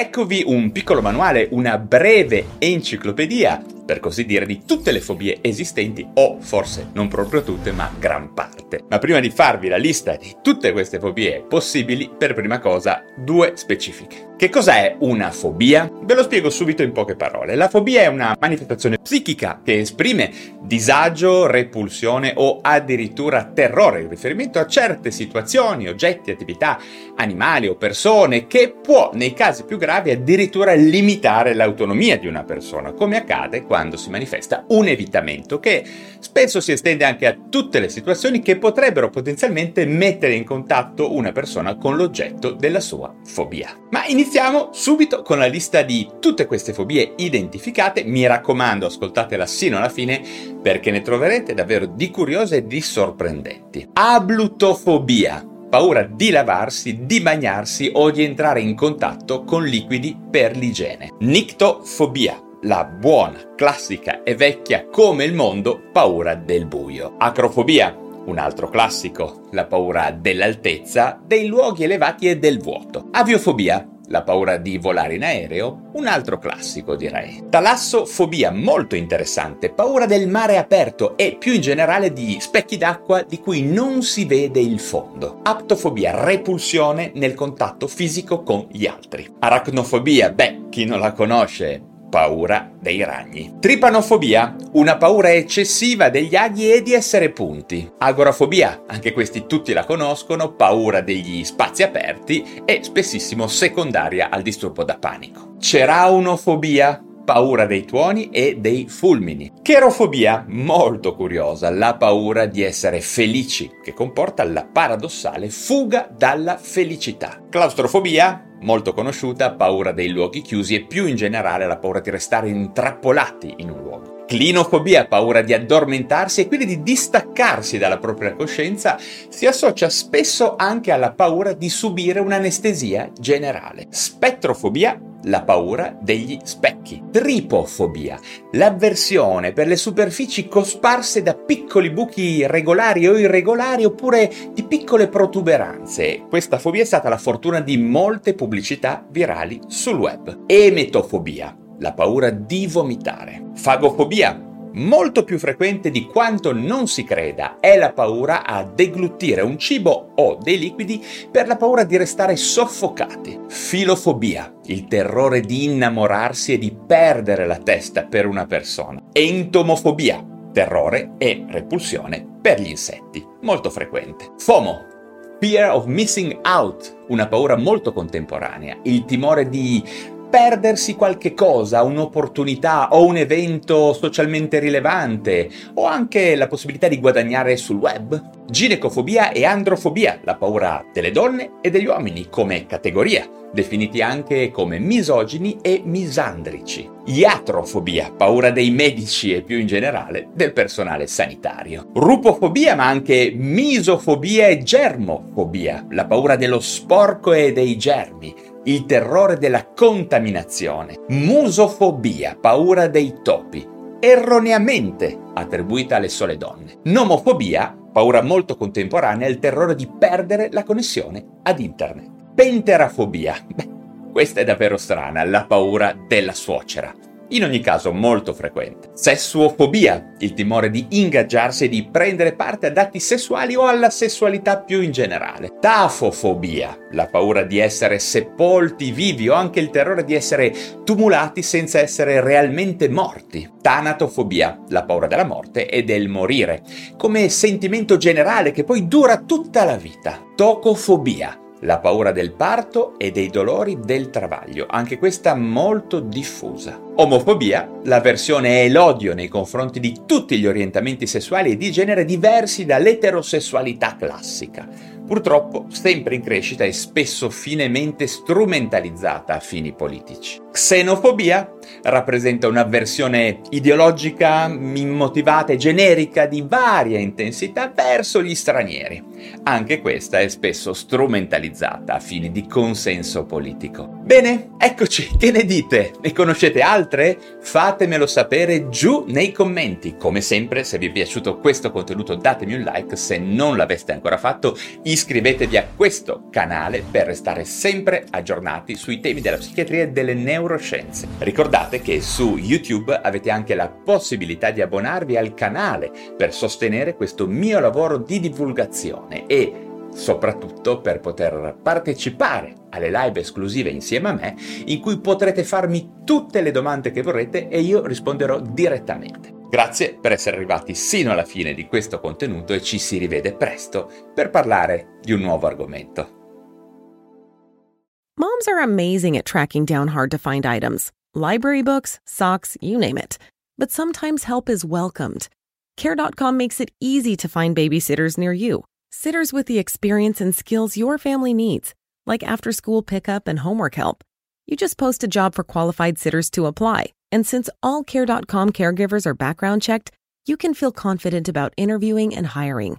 Eccovi un piccolo manuale, una breve enciclopedia, per così dire, di tutte le fobie esistenti, o forse non proprio tutte, ma gran parte. Ma prima di farvi la lista di tutte queste fobie possibili, per prima cosa, due specifiche. Che cos'è una fobia? Ve lo spiego subito in poche parole. La fobia è una manifestazione psichica che esprime disagio, repulsione o addirittura terrore in riferimento a certe situazioni, oggetti, attività, animali o persone che può, nei casi più gravi, addirittura limitare l'autonomia di una persona, come accade quando si manifesta un evitamento che spesso si estende anche a tutte le situazioni che potrebbero potenzialmente mettere in contatto una persona con l'oggetto della sua fobia. Ma iniziamo Iniziamo subito con la lista di tutte queste fobie identificate. Mi raccomando, ascoltatela sino alla fine perché ne troverete davvero di curiose e di sorprendenti. Ablutofobia. Paura di lavarsi, di bagnarsi o di entrare in contatto con liquidi per l'igiene. Nictofobia la buona, classica e vecchia come il mondo paura del buio. Acrofobia, un altro classico, la paura dell'altezza, dei luoghi elevati e del vuoto. Aviofobia, la paura di volare in aereo, un altro classico direi. Talassofobia, molto interessante, paura del mare aperto e più in generale di specchi d'acqua di cui non si vede il fondo. Aptofobia, repulsione nel contatto fisico con gli altri. Aracnofobia, beh, chi non la conosce, paura dei ragni. Tripanofobia, una paura eccessiva degli aghi e di essere punti. Agorafobia, anche questi tutti la conoscono, paura degli spazi aperti e spessissimo secondaria al disturbo da panico. Ceraunofobia, paura dei tuoni e dei fulmini. Cherofobia, molto curiosa, la paura di essere felici, che comporta la paradossale fuga dalla felicità. Claustrofobia, molto conosciuta, paura dei luoghi chiusi e più in generale la paura di restare intrappolati in un luogo. Clinofobia, paura di addormentarsi e quindi di distaccarsi dalla propria coscienza, si associa spesso anche alla paura di subire un'anestesia generale. Spettrofobia, la paura degli specchi. Tripofobia, l'avversione per le superfici cosparse da piccoli buchi regolari o irregolari oppure di piccole protuberanze. Questa fobia è stata la fortuna di molte pubblicità virali sul web. Emetofobia, la paura di vomitare. Fagofobia, molto più frequente di quanto non si creda, è la paura a deglutire un cibo o dei liquidi per la paura di restare soffocati. Filofobia, il terrore di innamorarsi e di perdere la testa per una persona. Entomofobia, terrore e repulsione per gli insetti, molto frequente. FOMO, Fear of Missing Out, una paura molto contemporanea, il timore di perdersi qualche cosa, un'opportunità o un evento socialmente rilevante o anche la possibilità di guadagnare sul web. Ginecofobia e androfobia, la paura delle donne e degli uomini come categoria, definiti anche come misogini e misandrici. Iatrofobia, paura dei medici e più in generale del personale sanitario. Rupofobia, ma anche misofobia e germofobia, la paura dello sporco e dei germi il terrore della contaminazione, musofobia, paura dei topi, erroneamente attribuita alle sole donne, nomofobia, paura molto contemporanea, il terrore di perdere la connessione ad internet, penterafobia, beh, questa è davvero strana, la paura della suocera in ogni caso molto frequente. Sessuofobia, il timore di ingaggiarsi e di prendere parte ad atti sessuali o alla sessualità più in generale. Tafofobia, la paura di essere sepolti vivi o anche il terrore di essere tumulati senza essere realmente morti. Tanatofobia, la paura della morte e del morire, come sentimento generale che poi dura tutta la vita. Tocofobia, la paura del parto e dei dolori del travaglio, anche questa molto diffusa. Omofobia, l'avversione e l'odio nei confronti di tutti gli orientamenti sessuali e di genere diversi dall'eterosessualità classica. purtroppo sempre in crescita e spesso finemente strumentalizzata a fini politici. Xenofobia rappresenta un'avversione ideologica, immotivata e generica di varia intensità verso gli stranieri. Anche questa è spesso strumentalizzata a fini di consenso politico. Bene, eccoci, che ne dite? Ne conoscete altre? Fatemelo sapere giù nei commenti. Come sempre, se vi è piaciuto questo contenuto datemi un like, se non l'aveste ancora fatto iscrivetevi a questo canale per restare sempre aggiornati sui temi della psichiatria e delle neuroscienze. Ricordate che su YouTube avete anche la possibilità di abbonarvi al canale per sostenere questo mio lavoro di divulgazione e soprattutto per poter partecipare alle live esclusive insieme a me in cui potrete farmi tutte le domande che vorrete e io risponderò direttamente. Grazie per essere arrivati sino alla fine di questo contenuto e ci si rivede presto per parlare di un nuovo argomento. Moms are amazing at tracking down hard to find items library books, socks, you name it. But sometimes help is welcomed. Care.com makes it easy to find babysitters near you, sitters with the experience and skills your family needs, like after school pickup and homework help. You just post a job for qualified sitters to apply. And since all Care.com caregivers are background checked, you can feel confident about interviewing and hiring.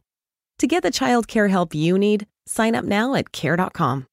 To get the child care help you need, sign up now at Care.com.